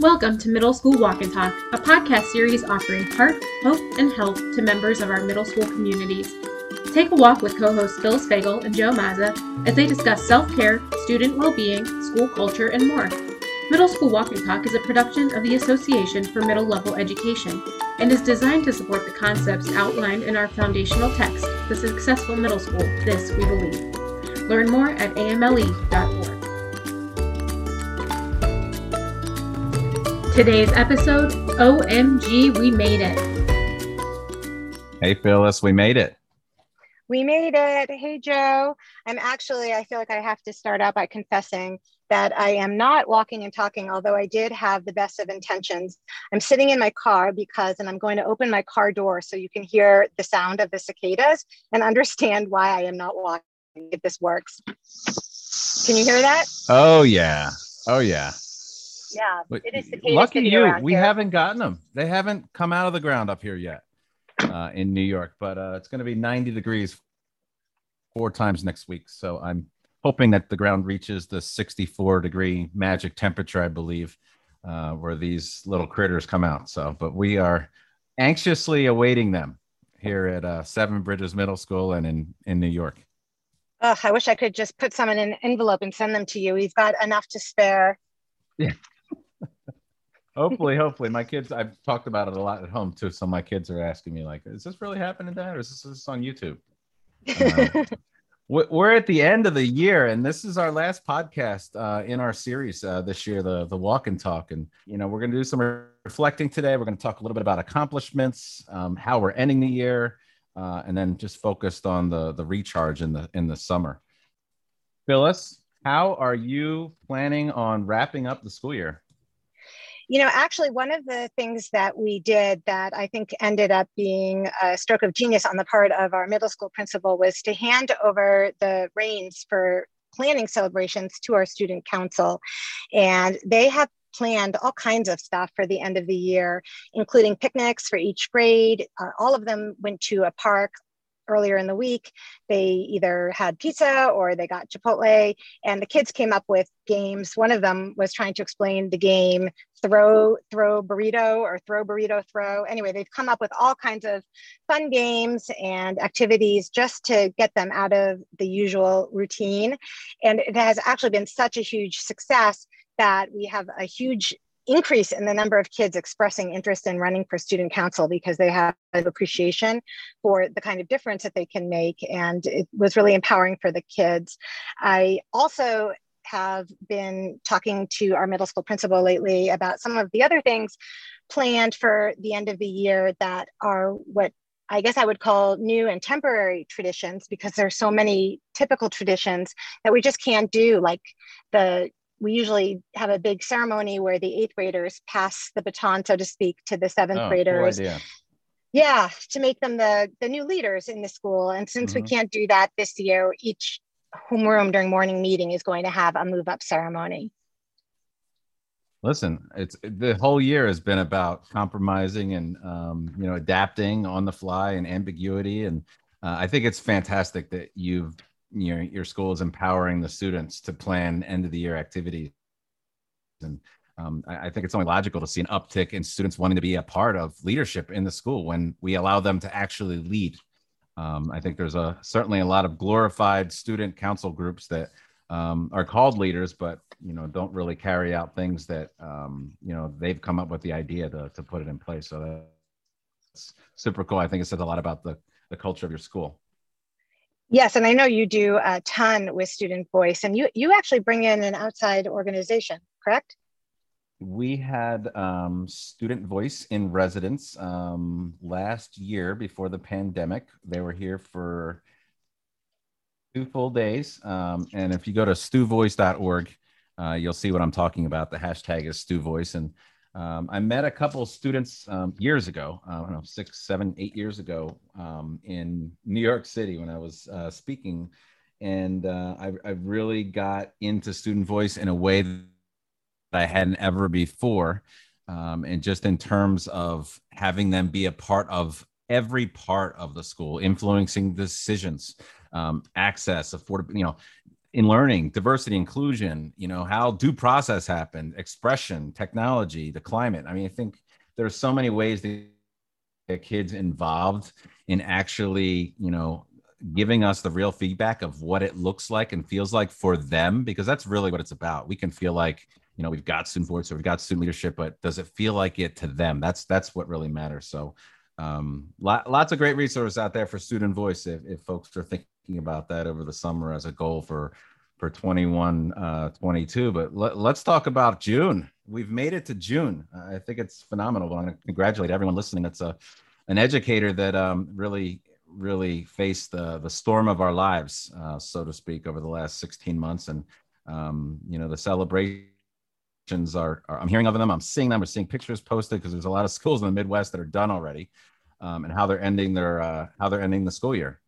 Welcome to Middle School Walk and Talk, a podcast series offering heart, hope, and help to members of our middle school communities. Take a walk with co hosts Phyllis Fagell and Joe Mazza as they discuss self care, student well being, school culture, and more. Middle School Walk and Talk is a production of the Association for Middle Level Education and is designed to support the concepts outlined in our foundational text, The Successful Middle School This We Believe. Learn more at amle.org. Today's episode OMG, we made it. Hey, Phyllis, we made it. We made it. Hey, Joe. I'm actually, I feel like I have to start out by confessing that I am not walking and talking, although I did have the best of intentions. I'm sitting in my car because, and I'm going to open my car door so you can hear the sound of the cicadas and understand why I am not walking if this works. Can you hear that? Oh, yeah. Oh, yeah. Yeah, it is Lucky you. We here. haven't gotten them. They haven't come out of the ground up here yet uh, in New York, but uh, it's going to be 90 degrees four times next week. So I'm hoping that the ground reaches the 64 degree magic temperature, I believe, uh, where these little critters come out. So, but we are anxiously awaiting them here at uh, Seven Bridges Middle School and in, in New York. Oh, I wish I could just put some in an envelope and send them to you. We've got enough to spare. Yeah hopefully, hopefully, my kids. I've talked about it a lot at home too. So my kids are asking me like, "Is this really happening, Dad, or is this, is this on YouTube?" Um, we're at the end of the year, and this is our last podcast uh, in our series uh, this year, the the Walk and Talk. And you know, we're going to do some reflecting today. We're going to talk a little bit about accomplishments, um, how we're ending the year, uh, and then just focused on the the recharge in the in the summer. Phyllis, how are you planning on wrapping up the school year? You know, actually, one of the things that we did that I think ended up being a stroke of genius on the part of our middle school principal was to hand over the reins for planning celebrations to our student council. And they have planned all kinds of stuff for the end of the year, including picnics for each grade. Uh, all of them went to a park earlier in the week. They either had pizza or they got Chipotle, and the kids came up with games. One of them was trying to explain the game throw throw burrito or throw burrito throw. Anyway, they've come up with all kinds of fun games and activities just to get them out of the usual routine. And it has actually been such a huge success that we have a huge increase in the number of kids expressing interest in running for student council because they have an appreciation for the kind of difference that they can make. And it was really empowering for the kids. I also have been talking to our middle school principal lately about some of the other things planned for the end of the year that are what I guess I would call new and temporary traditions because there's so many typical traditions that we just can't do, like the we usually have a big ceremony where the eighth graders pass the baton, so to speak, to the seventh oh, graders. Cool yeah, to make them the the new leaders in the school. And since mm-hmm. we can't do that this year, each homeroom during morning meeting is going to have a move up ceremony. Listen, it's the whole year has been about compromising and um, you know adapting on the fly and ambiguity, and uh, I think it's fantastic that you've your your school is empowering the students to plan end of the year activities and um, I, I, think it's only logical to see an uptick in students wanting to be a part of leadership in the school when we allow them to actually lead um, i think there's a certainly a lot of glorified student council groups that um, are called leaders but you know don't really carry out things that um, you know they've come up with the idea to, to put it in place. So that's super cool. I think it says a lot about the the culture of your school. Yes, and I know you do a ton with Student Voice, and you you actually bring in an outside organization, correct? We had um, Student Voice in residence um, last year before the pandemic. They were here for two full days, um, and if you go to stuvoice.org, uh, you'll see what I'm talking about. The hashtag is StuVoice, and um, I met a couple students um, years ago, uh, I don't know, six, seven, eight years ago um, in New York City when I was uh, speaking. And uh, I, I, really got into student voice in a way that I hadn't ever before. Um, and just in terms of having them be a part of every part of the school, influencing decisions, um, access, affordable, you know, in learning, diversity, inclusion, you know, how due process happened, expression, technology, the climate. I mean, I think there are so many ways to get kids involved in actually, you know, giving us the real feedback of what it looks like and feels like for them, because that's really what it's about. We can feel like, you know, we've got student voice or we've got student leadership, but does it feel like it to them? That's that's what really matters. So um, lots of great resources out there for student voice if, if folks are thinking about that over the summer as a goal for for 21 uh, 22 but let, us talk about june we've made it to june i think it's phenomenal i want to congratulate everyone listening that's a an educator that um, really really faced the the storm of our lives uh, so to speak over the last 16 months and um, you know the celebrations are, are, i'm hearing of them i'm seeing them we're seeing pictures posted because there's a lot of schools in the midwest that are done already um, and how they're ending their uh, how they're ending the school year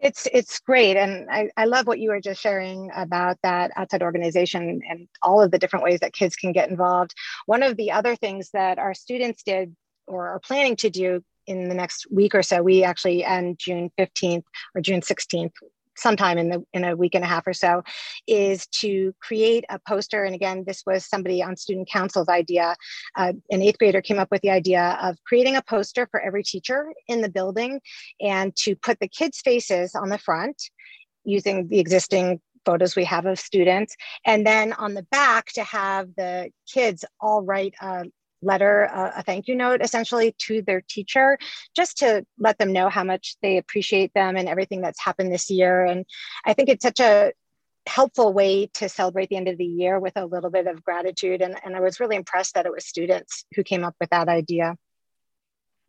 it's it's great, and I, I love what you were just sharing about that outside organization and all of the different ways that kids can get involved. One of the other things that our students did or are planning to do in the next week or so, we actually end June 15th or June 16th sometime in the in a week and a half or so is to create a poster. And again this was somebody on student council's idea. Uh, an eighth grader came up with the idea of creating a poster for every teacher in the building and to put the kids faces on the front using the existing photos we have of students. And then on the back to have the kids all write a letter, uh, a thank you note essentially to their teacher, just to let them know how much they appreciate them and everything that's happened this year. And I think it's such a helpful way to celebrate the end of the year with a little bit of gratitude. And, and I was really impressed that it was students who came up with that idea.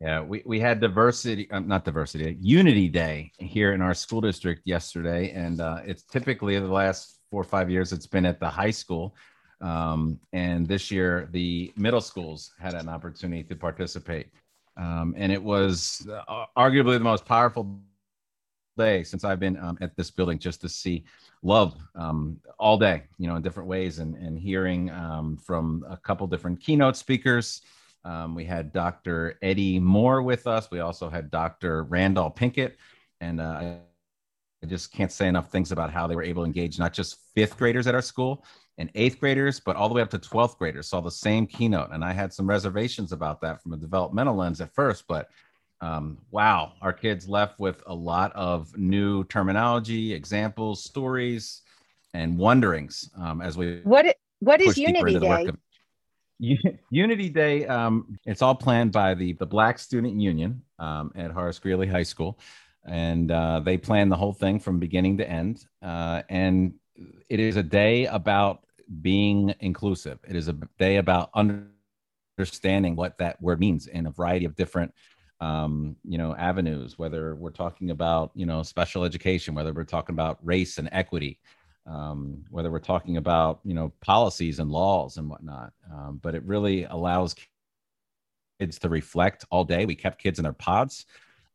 Yeah, we, we had diversity, um, not diversity, Unity Day here in our school district yesterday. And uh, it's typically the last four or five years, it's been at the high school. Um, and this year, the middle schools had an opportunity to participate. Um, and it was uh, arguably the most powerful day since I've been um, at this building just to see love um, all day, you know, in different ways and, and hearing um, from a couple different keynote speakers. Um, we had Dr. Eddie Moore with us. We also had Dr. Randall Pinkett. And uh, I just can't say enough things about how they were able to engage not just fifth graders at our school, and eighth graders, but all the way up to 12th graders saw the same keynote. And I had some reservations about that from a developmental lens at first, but um, wow, our kids left with a lot of new terminology, examples, stories, and wonderings um, as we what what is Unity Day? Of, Unity Day, um, it's all planned by the the Black Student Union um, at Horace Greeley High School, and uh, they plan the whole thing from beginning to end. Uh, and it is a day about being inclusive. It is a day about understanding what that word means in a variety of different um, you know avenues whether we're talking about you know special education whether we're talking about race and equity um, whether we're talking about you know policies and laws and whatnot um, but it really allows kids to reflect all day we kept kids in their pods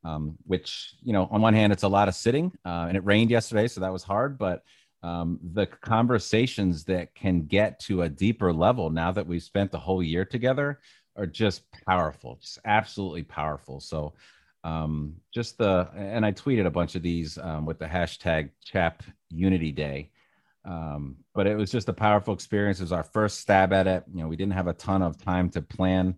um, which you know on one hand it's a lot of sitting uh, and it rained yesterday so that was hard but um, the conversations that can get to a deeper level now that we've spent the whole year together are just powerful, just absolutely powerful. So, um, just the and I tweeted a bunch of these um, with the hashtag Chap Unity Day. Um, but it was just a powerful experience. It was our first stab at it. You know, we didn't have a ton of time to plan,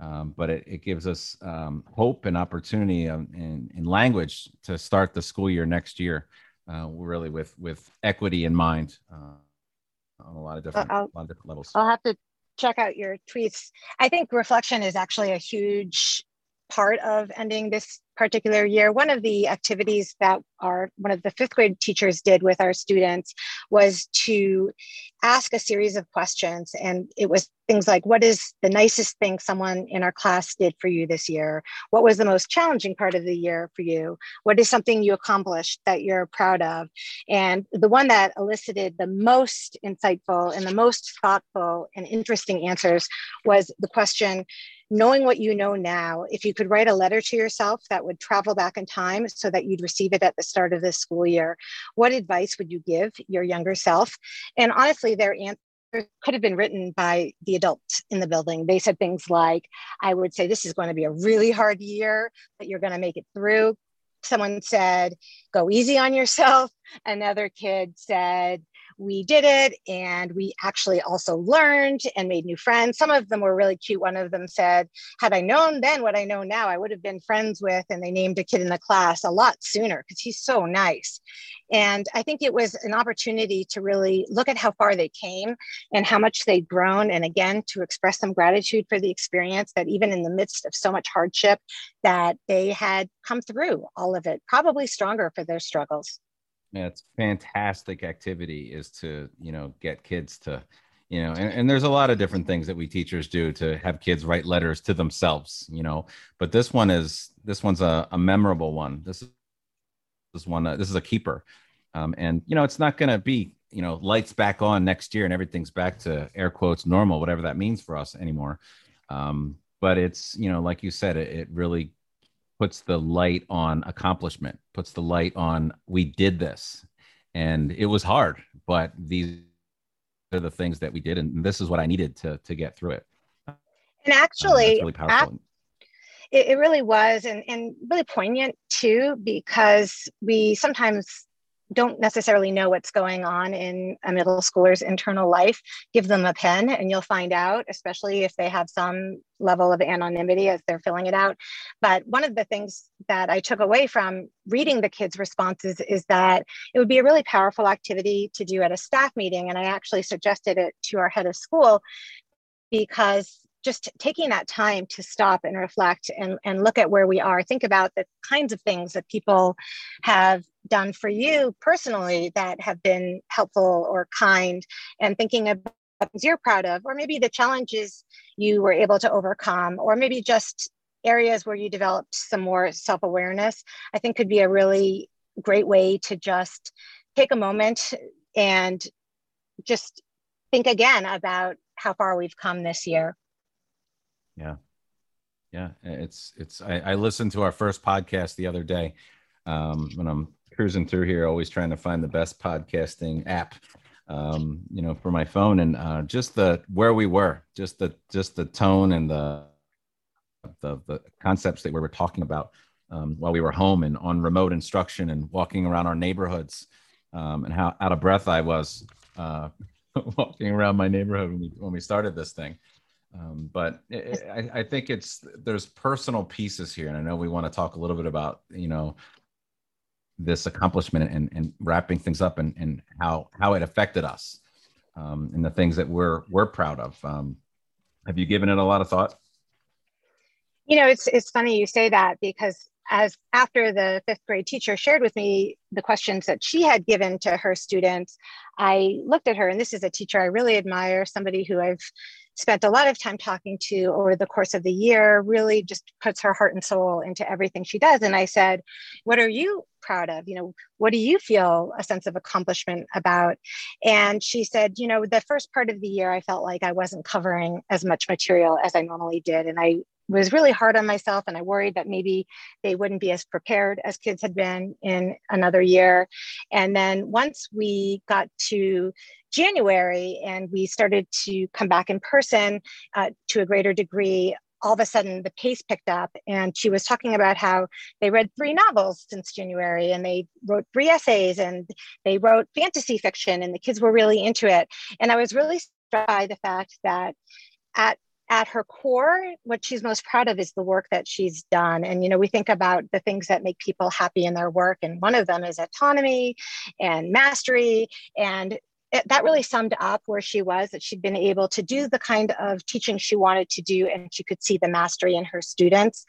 um, but it, it, gives us um, hope and opportunity in, in language to start the school year next year uh, really with with equity in mind uh, on a lot of different, a lot of different levels. I'll have to check out your tweets. I think reflection is actually a huge part of ending this particular year. One of the activities that our one of the fifth grade teachers did with our students was to ask a series of questions. And it was things like, what is the nicest thing someone in our class did for you this year? What was the most challenging part of the year for you? What is something you accomplished that you're proud of? And the one that elicited the most insightful and the most thoughtful and interesting answers was the question, knowing what you know now, if you could write a letter to yourself that would travel back in time so that you'd receive it at the start of this school year, what advice would you give your younger self? And honestly, their answer could have been written by the adults in the building. They said things like, I would say this is going to be a really hard year, but you're going to make it through. someone said, go easy on yourself. Another kid said, we did it and we actually also learned and made new friends. Some of them were really cute. One of them said, Had I known then what I know now, I would have been friends with. And they named a kid in the class a lot sooner because he's so nice. And I think it was an opportunity to really look at how far they came and how much they'd grown. And again, to express some gratitude for the experience that even in the midst of so much hardship, that they had come through all of it, probably stronger for their struggles yeah, it's fantastic activity is to you know get kids to you know and, and there's a lot of different things that we teachers do to have kids write letters to themselves you know but this one is this one's a, a memorable one. This is this one uh, this is a keeper. Um, and you know it's not going to be you know lights back on next year and everything's back to air quotes normal whatever that means for us anymore. Um, but it's you know like you said it, it really puts the light on accomplishment, puts the light on we did this. And it was hard, but these are the things that we did. And this is what I needed to, to get through it. And actually, uh, really powerful. it, it really was, and, and really poignant too, because we sometimes don't necessarily know what's going on in a middle schooler's internal life, give them a pen and you'll find out, especially if they have some level of anonymity as they're filling it out. But one of the things that I took away from reading the kids' responses is that it would be a really powerful activity to do at a staff meeting. And I actually suggested it to our head of school because just taking that time to stop and reflect and, and look at where we are, think about the kinds of things that people have done for you personally that have been helpful or kind, and thinking about things you're proud of, or maybe the challenges you were able to overcome, or maybe just areas where you developed some more self awareness, I think could be a really great way to just take a moment and just think again about how far we've come this year. Yeah. Yeah. It's, it's, I, I listened to our first podcast the other day um, when I'm cruising through here, always trying to find the best podcasting app, um, you know, for my phone and uh, just the, where we were, just the, just the tone and the, the, the concepts that we were talking about um, while we were home and on remote instruction and walking around our neighborhoods um, and how out of breath I was uh, walking around my neighborhood when we, when we started this thing. Um, but it, I, I, think it's there's personal pieces here, and I know we want to talk a little bit about you know this accomplishment and, and wrapping things up and, and how how it affected us um, and the things that we're we're proud of. Um, have you given it a lot of thought? You know, it's it's funny you say that because as after the fifth grade teacher shared with me the questions that she had given to her students, I looked at her, and this is a teacher I really admire, somebody who I've spent a lot of time talking to over the course of the year, really just puts her heart and soul into everything she does. And I said, What are you proud of? You know, what do you feel a sense of accomplishment about? And she said, You know, the first part of the year, I felt like I wasn't covering as much material as I normally did. And I was really hard on myself and I worried that maybe they wouldn't be as prepared as kids had been in another year. And then once we got to January and we started to come back in person uh, to a greater degree, all of a sudden the pace picked up and she was talking about how they read three novels since january and they wrote three essays and they wrote fantasy fiction and the kids were really into it and i was really struck by the fact that at at her core, what she's most proud of is the work that she's done. And, you know, we think about the things that make people happy in their work, and one of them is autonomy and mastery. And it, that really summed up where she was that she'd been able to do the kind of teaching she wanted to do, and she could see the mastery in her students.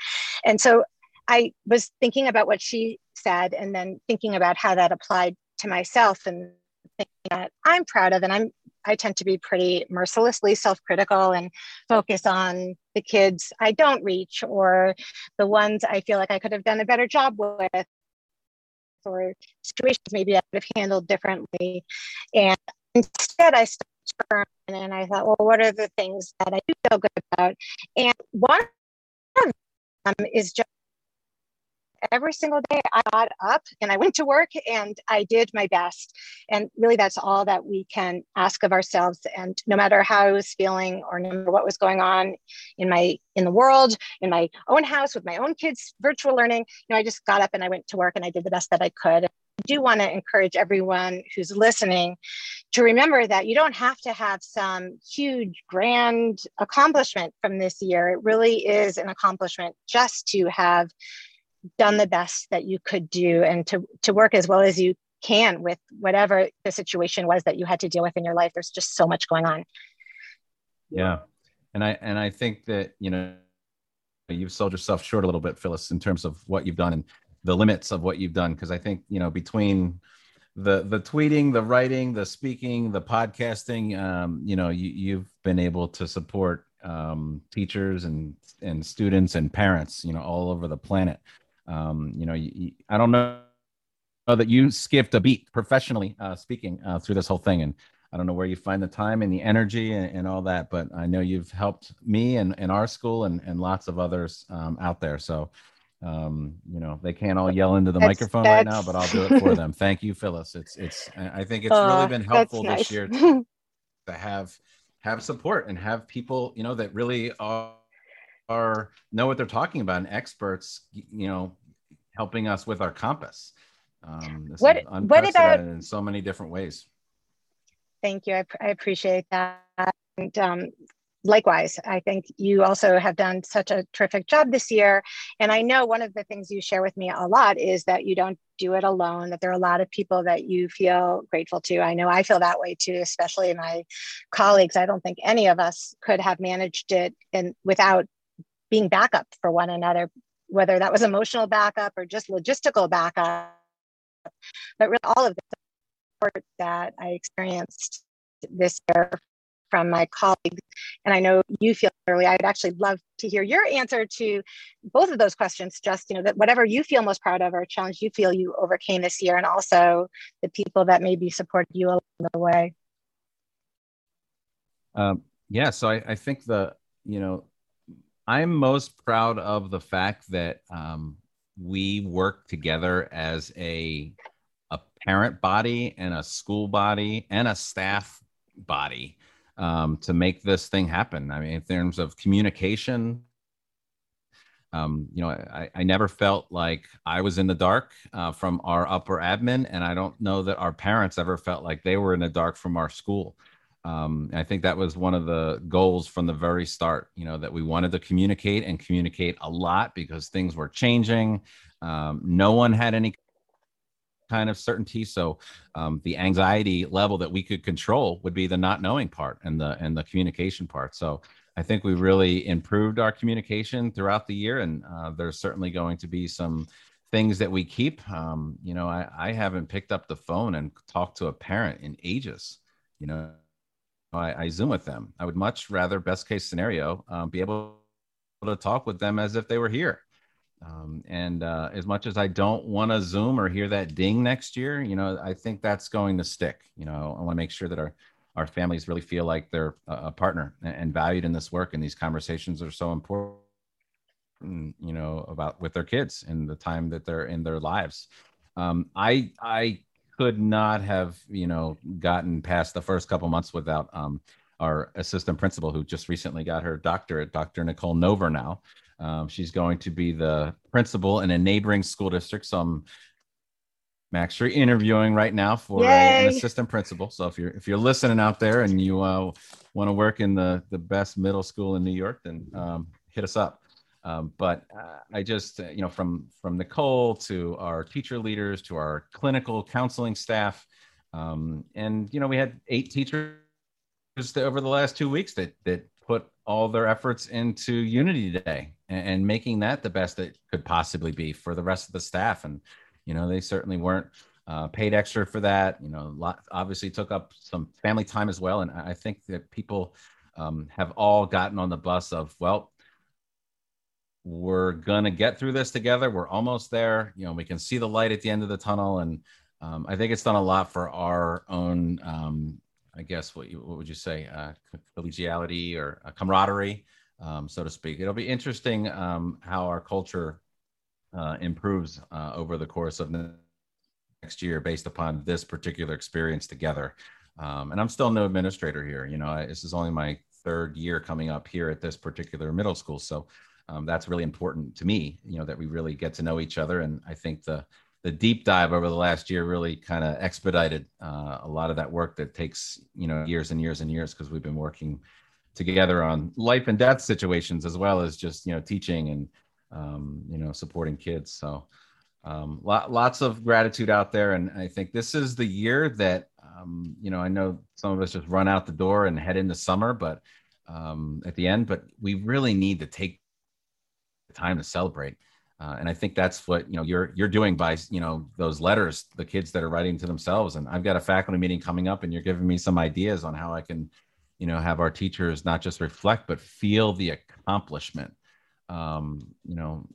And so I was thinking about what she said, and then thinking about how that applied to myself and thinking that I'm proud of, and I'm I tend to be pretty mercilessly self-critical and focus on the kids I don't reach or the ones I feel like I could have done a better job with or situations maybe I would have handled differently. And instead I started and I thought, well, what are the things that I do feel good about? And one of them is just every single day I got up and I went to work and I did my best. And really, that's all that we can ask of ourselves. And no matter how I was feeling or no matter what was going on in my in the world, in my own house with my own kids, virtual learning, you know, I just got up and I went to work and I did the best that I could. I do want to encourage everyone who's listening to remember that you don't have to have some huge grand accomplishment from this year. It really is an accomplishment just to have done the best that you could do and to, to work as well as you can with whatever the situation was that you had to deal with in your life. There's just so much going on. Yeah. And I and I think that, you know, you've sold yourself short a little bit, Phyllis, in terms of what you've done and the limits of what you've done. Cause I think, you know, between the the tweeting, the writing, the speaking, the podcasting, um, you know, you, you've been able to support um, teachers and and students and parents, you know, all over the planet. Um, you know, you, I don't know that you skipped a beat professionally uh, speaking uh, through this whole thing, and I don't know where you find the time and the energy and, and all that, but I know you've helped me and, and our school and, and lots of others um, out there. So, um, you know, they can't all yell into the that's, microphone that's... right now, but I'll do it for them. Thank you, Phyllis. It's, it's, I think it's really been helpful nice. this year to, to have, have support and have people, you know, that really are, are know what they're talking about and experts, you know, helping us with our compass. Um, what, what about in so many different ways? Thank you. I, I appreciate that. And um, likewise, I think you also have done such a terrific job this year. And I know one of the things you share with me a lot is that you don't do it alone, that there are a lot of people that you feel grateful to. I know I feel that way too, especially my colleagues. I don't think any of us could have managed it and without being backup for one another, whether that was emotional backup or just logistical backup. But really, all of the support that I experienced this year from my colleagues, and I know you feel clearly. I'd actually love to hear your answer to both of those questions. Just you know that whatever you feel most proud of or challenge you feel you overcame this year, and also the people that maybe supported you along the way. Um, yeah, so I, I think the you know I'm most proud of the fact that um, we work together as a a parent body and a school body and a staff body um, to make this thing happen. I mean, in terms of communication, um, you know, I, I never felt like I was in the dark uh, from our upper admin, and I don't know that our parents ever felt like they were in the dark from our school. Um, I think that was one of the goals from the very start, you know, that we wanted to communicate and communicate a lot because things were changing. Um, no one had any kind of certainty. So um, the anxiety level that we could control would be the not knowing part and the and the communication part. So I think we really improved our communication throughout the year, and uh, there's certainly going to be some things that we keep. Um, you know, I, I haven't picked up the phone and talked to a parent in ages. You know, I, I Zoom with them. I would much rather, best case scenario, um, be able to talk with them as if they were here. Um, and uh, as much as I don't want to Zoom or hear that ding next year, you know, I think that's going to stick. You know, I want to make sure that our our families really feel like they're a, partner and valued in this work. And these conversations are so important. You know, about with their kids and the time that they're in their lives. Um, I I could not have you know gotten past the first couple months without um, our assistant principal who just recently got her doctorate, Dr. Nicole Nover now. Um, she's going to be the principal in a neighboring school district. So I'm, actually interviewing right now for a, an assistant principal. So if you're if you're listening out there and you uh, want to work in the the best middle school in New York, then um, hit us up. Um, but uh, I just, uh, you know, from from Nicole to our teacher leaders to our clinical counseling staff, um, and you know, we had eight teachers over the last two weeks that that put all their efforts into Unity Day and, and making that the best it could possibly be for the rest of the staff. And you know, they certainly weren't uh, paid extra for that. You know, lot, obviously took up some family time as well. And I think that people um, have all gotten on the bus of well we're going to get through this together. We're almost there. You know, we can see the light at the end of the tunnel. And um, I think it's done a lot for our own, um, I guess, what, you, what would you say, uh, collegiality or uh, camaraderie, um, so to speak. It'll be interesting um, how our culture uh, improves uh, over the course of next year based upon this particular experience together. Um, and I'm still no administrator here. You know, I, this is only my third year coming up here at this particular middle school. So um, that's really important to me, you know, that we really get to know each other. And I think the, the deep dive over the last year really kind of expedited uh, a lot of that work that takes, you know, years and years and years because we've been working together on life and death situations as well as just, you know, teaching and, um, you know, supporting kids. So um, lot, lots of gratitude out there. And I think this is the year that um, you know, I know some of us just run out the door and head into summer, but um, at the end, but we really need to take time to celebrate. Uh, and I think that's what you know you're you're doing by you know those letters, the kids that are writing to themselves. And I've got a faculty meeting coming up, and you're giving me some ideas on how I can, you know, have our teachers not just reflect but feel the accomplishment. Um, you know,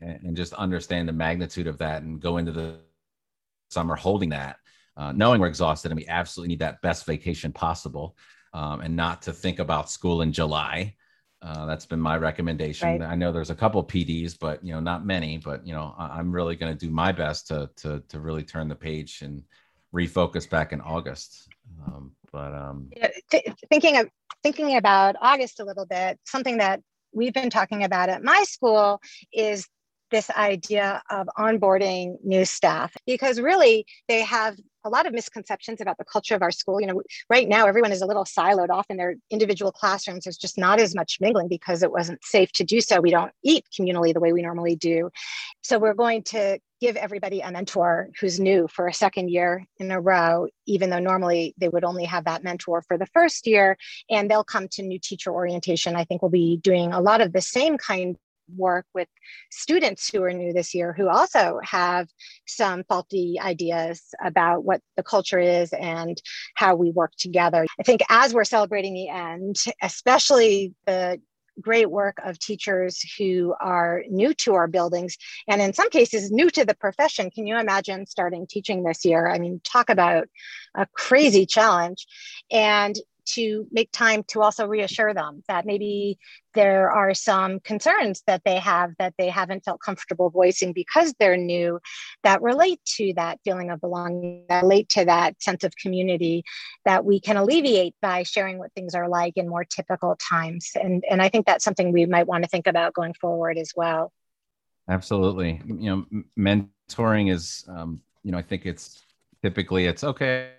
and, and just understand the magnitude of that, and go into the summer holding that uh, knowing we're exhausted and we absolutely need that best vacation possible um, and not to think about school in July. Uh, that's been my recommendation. Right. I know there's a couple PDs, but you know, not many. But you know, I- am really going to do my best to to to really turn the page and refocus back in August. Um, but um, th- thinking of thinking about August a little bit, something that we've been talking about at my school is this idea of onboarding new staff because really they have a lot of misconceptions about the culture of our school. You know, right now everyone is a little siloed off in their individual classrooms. There's just not as much mingling because it wasn't safe to do so. We don't eat communally the way we normally do. So we're going to give everybody a mentor who's new for a second year in a row, even though normally they would only have that mentor for the first year. And they'll come to new teacher orientation. I think we'll be doing a lot of the same kind work with students who are new this year who also have some faulty ideas about what the culture is and how we work together. I think as we're celebrating the end, especially the great work of teachers who are new to our buildings and in some cases new to the profession. Can you imagine starting teaching this year? I mean, talk about a crazy challenge. And to make time to also reassure them that maybe there are some concerns that they have that they haven't felt comfortable voicing because they're new that relate to that feeling of belonging, that relate to that sense of community that we can alleviate by sharing what things are like in more typical times. And, and I think that's something we might want to think about going forward as well. Absolutely. You know, mentoring is, um, you know, I think it's typically it's okay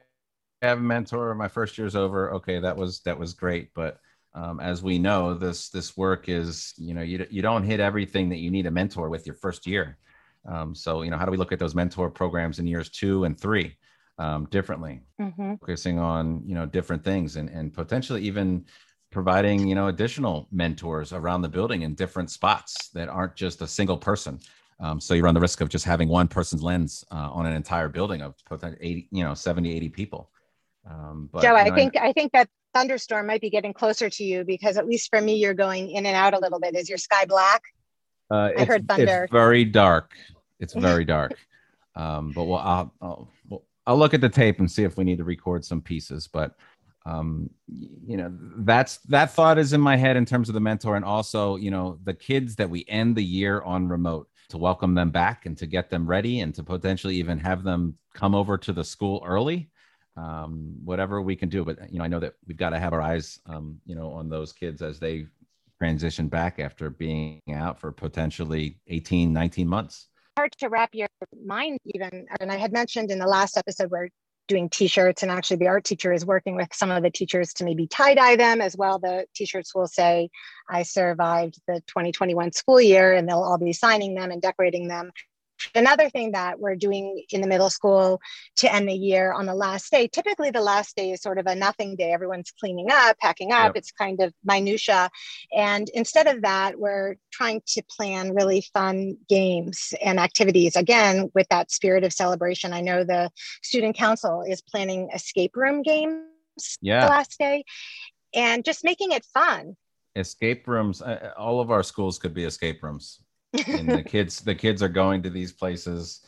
have a mentor. My first year's over. Okay, that was that was great. But um, as we know, this this work is you know you you don't hit everything that you need a mentor with your first year. Um, so you know how do we look at those mentor programs in years two and three um, differently, mm-hmm. focusing on you know different things and and potentially even providing you know additional mentors around the building in different spots that aren't just a single person. Um, so you run the risk of just having one person's lens uh, on an entire building of 80, you know, 70, 80 people. Um, but, Joe, I know, think I, I think that thunderstorm might be getting closer to you because at least for me, you're going in and out a little bit. Is your sky black? Uh, I heard thunder. It's very dark. It's very dark. um, but we'll, I'll, I'll, we'll, I'll look at the tape and see if we need to record some pieces. But um, you know, that's that thought is in my head in terms of the mentor, and also you know the kids that we end the year on remote to welcome them back and to get them ready and to potentially even have them come over to the school early um, whatever we can do. But you know, I know that we've got to have our eyes, um, you know, on those kids as they transition back after being out for potentially 18, 19 months. Hard to wrap your mind even. And I had mentioned in the last episode we're doing t-shirts and actually the art teacher is working with some of the teachers to maybe tie-dye them as well. The t-shirts will say, I survived the 2021 school year and they'll all be signing them and decorating them. Another thing that we're doing in the middle school to end the year on the last day, typically the last day is sort of a nothing day. Everyone's cleaning up, packing up, yep. it's kind of minutia. And instead of that, we're trying to plan really fun games and activities. Again, with that spirit of celebration. I know the student council is planning escape room games yeah. the last day and just making it fun. Escape rooms, uh, all of our schools could be escape rooms and the kids the kids are going to these places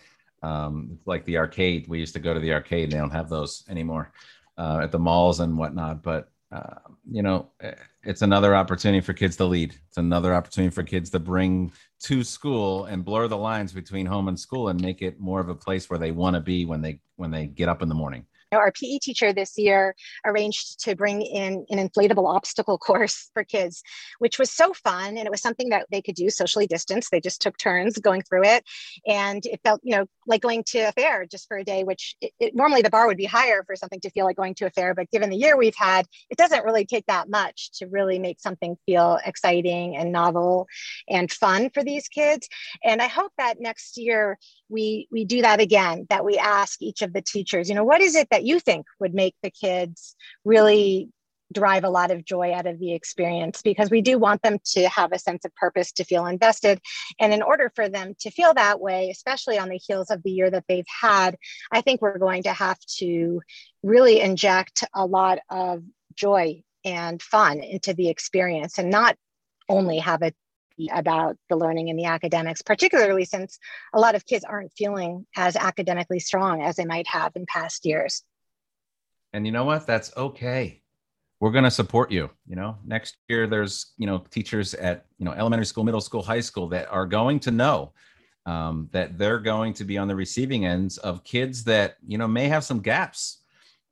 um, like the arcade. We used to go to the arcade. They don't have those anymore uh, at the malls and whatnot. But uh, you know, eh, it's another opportunity for kids to lead. It's another opportunity for kids to bring to school and blur the lines between home and school and make it more of a place where they want to be when they when they get up in the morning our PE teacher this year arranged to bring in an inflatable obstacle course for kids, which was so fun. And it was something that they could do socially distanced. They just took turns going through it. And it felt, you know, like going to a fair just for a day, which it, it, normally the bar would be higher for something to feel like going to a fair. But given the year we've had, it doesn't really take that much to really make something feel exciting and novel and fun for these kids. And I hope that next year we we do that again, that we ask each of the teachers, you know, what is it that you think would make the kids really derive a lot of joy out of the experience? Because we do want them to have a sense of purpose to feel invested. And in order for them to feel that way especially on the heels of the year that they've had i think we're going to have to really inject a lot of joy and fun into the experience and not only have it about the learning and the academics, particularly since a lot of kids aren't feeling as academically strong as they might have in past years. And you know what? That's okay. We're going to support you. You know, next year there's, you know, teachers at, you know, elementary school, middle school, high school that are going to know um, that they're going to be on the receiving ends of kids that, you know, may have some gaps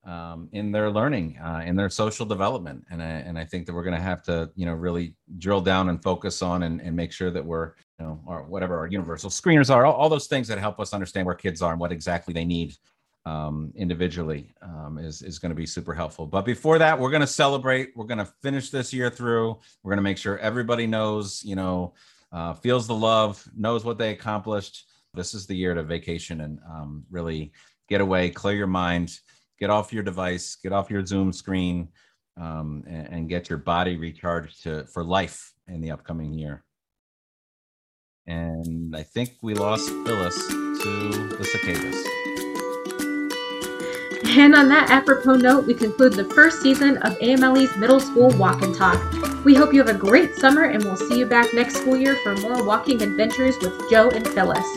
um, in their learning, uh, in their social development. And I, and I think that we're going to have to, you know, really drill down and focus on and, and make sure that we're, you know, or whatever our universal screeners are, all, all those things that help us understand where kids are and what exactly they need um, individually um, is, is going to be super helpful. But before that, we're going to celebrate. We're going to finish this year through. We're going to make sure everybody knows, you know, uh, feels the love, knows what they accomplished. This is the year to vacation and um, really get away, clear your mind, get off your device, get off your Zoom screen, um, and, and, get your body recharged to, for life in the upcoming year. And I think we lost Phyllis to the cicadas. And on that apropos note, we conclude the first season of AMLE's Middle School Walk and Talk. We hope you have a great summer, and we'll see you back next school year for more walking adventures with Joe and Phyllis.